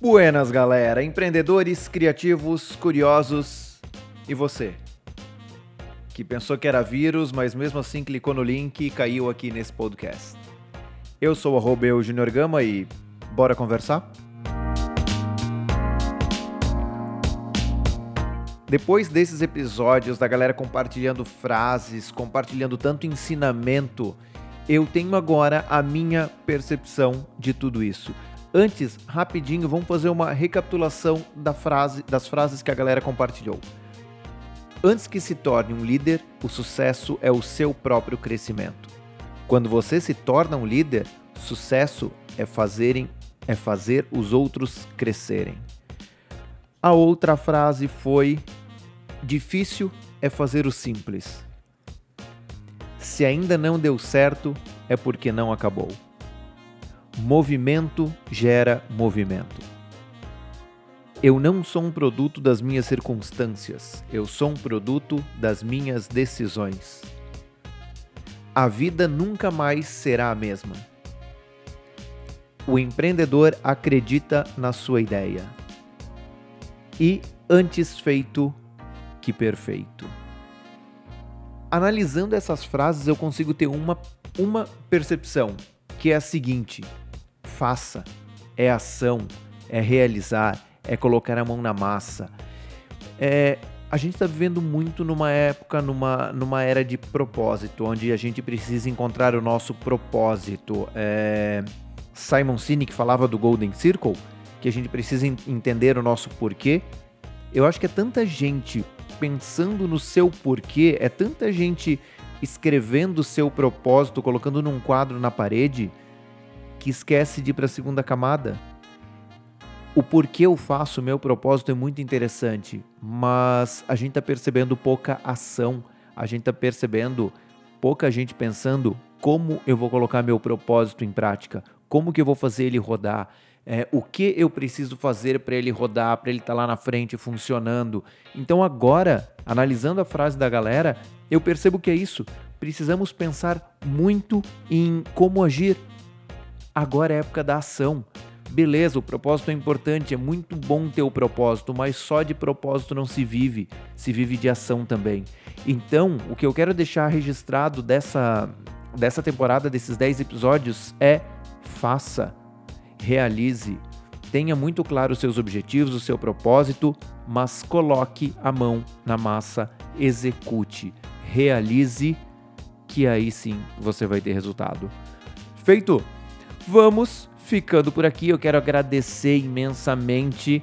Buenas, galera, empreendedores, criativos, curiosos e você? Que pensou que era vírus, mas mesmo assim clicou no link e caiu aqui nesse podcast. Eu sou o arroba Gama e bora conversar? Depois desses episódios da galera compartilhando frases, compartilhando tanto ensinamento, eu tenho agora a minha percepção de tudo isso. Antes, rapidinho, vamos fazer uma recapitulação da frase, das frases que a galera compartilhou. Antes que se torne um líder, o sucesso é o seu próprio crescimento. Quando você se torna um líder, sucesso é fazerem é fazer os outros crescerem. A outra frase foi: difícil é fazer o simples. Se ainda não deu certo, é porque não acabou. Movimento gera movimento. Eu não sou um produto das minhas circunstâncias, eu sou um produto das minhas decisões. A vida nunca mais será a mesma. O empreendedor acredita na sua ideia. E antes feito que perfeito. Analisando essas frases, eu consigo ter uma, uma percepção, que é a seguinte: faça, é ação, é realizar, é colocar a mão na massa. É, a gente está vivendo muito numa época, numa, numa era de propósito, onde a gente precisa encontrar o nosso propósito. É, Simon Sinek falava do Golden Circle, que a gente precisa entender o nosso porquê. Eu acho que é tanta gente pensando no seu porquê, é tanta gente escrevendo o seu propósito, colocando num quadro na parede que esquece de ir para a segunda camada. O porquê eu faço o meu propósito é muito interessante, mas a gente está percebendo pouca ação, a gente está percebendo pouca gente pensando como eu vou colocar meu propósito em prática, como que eu vou fazer ele rodar, é, o que eu preciso fazer para ele rodar, para ele estar tá lá na frente funcionando. Então agora, analisando a frase da galera, eu percebo que é isso. Precisamos pensar muito em como agir, Agora é época da ação. Beleza, o propósito é importante, é muito bom ter o propósito, mas só de propósito não se vive, se vive de ação também. Então, o que eu quero deixar registrado dessa, dessa temporada, desses 10 episódios, é faça, realize, tenha muito claro os seus objetivos, o seu propósito, mas coloque a mão na massa, execute, realize, que aí sim você vai ter resultado. Feito! Vamos ficando por aqui. Eu quero agradecer imensamente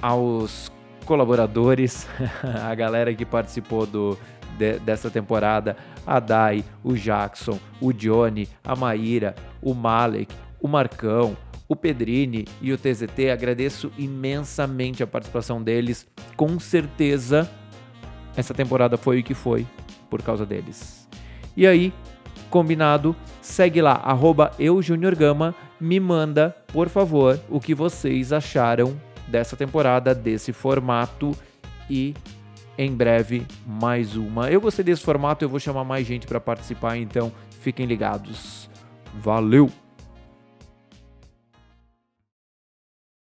aos colaboradores, a galera que participou do, de, dessa temporada, a Dai, o Jackson, o Johnny, a Maíra, o Malek, o Marcão, o Pedrini e o TZT. Agradeço imensamente a participação deles. Com certeza, essa temporada foi o que foi por causa deles. E aí, Combinado? Segue lá, arroba eujuniorgama, me manda, por favor, o que vocês acharam dessa temporada, desse formato e em breve mais uma. Eu gostei desse formato, eu vou chamar mais gente para participar, então fiquem ligados. Valeu!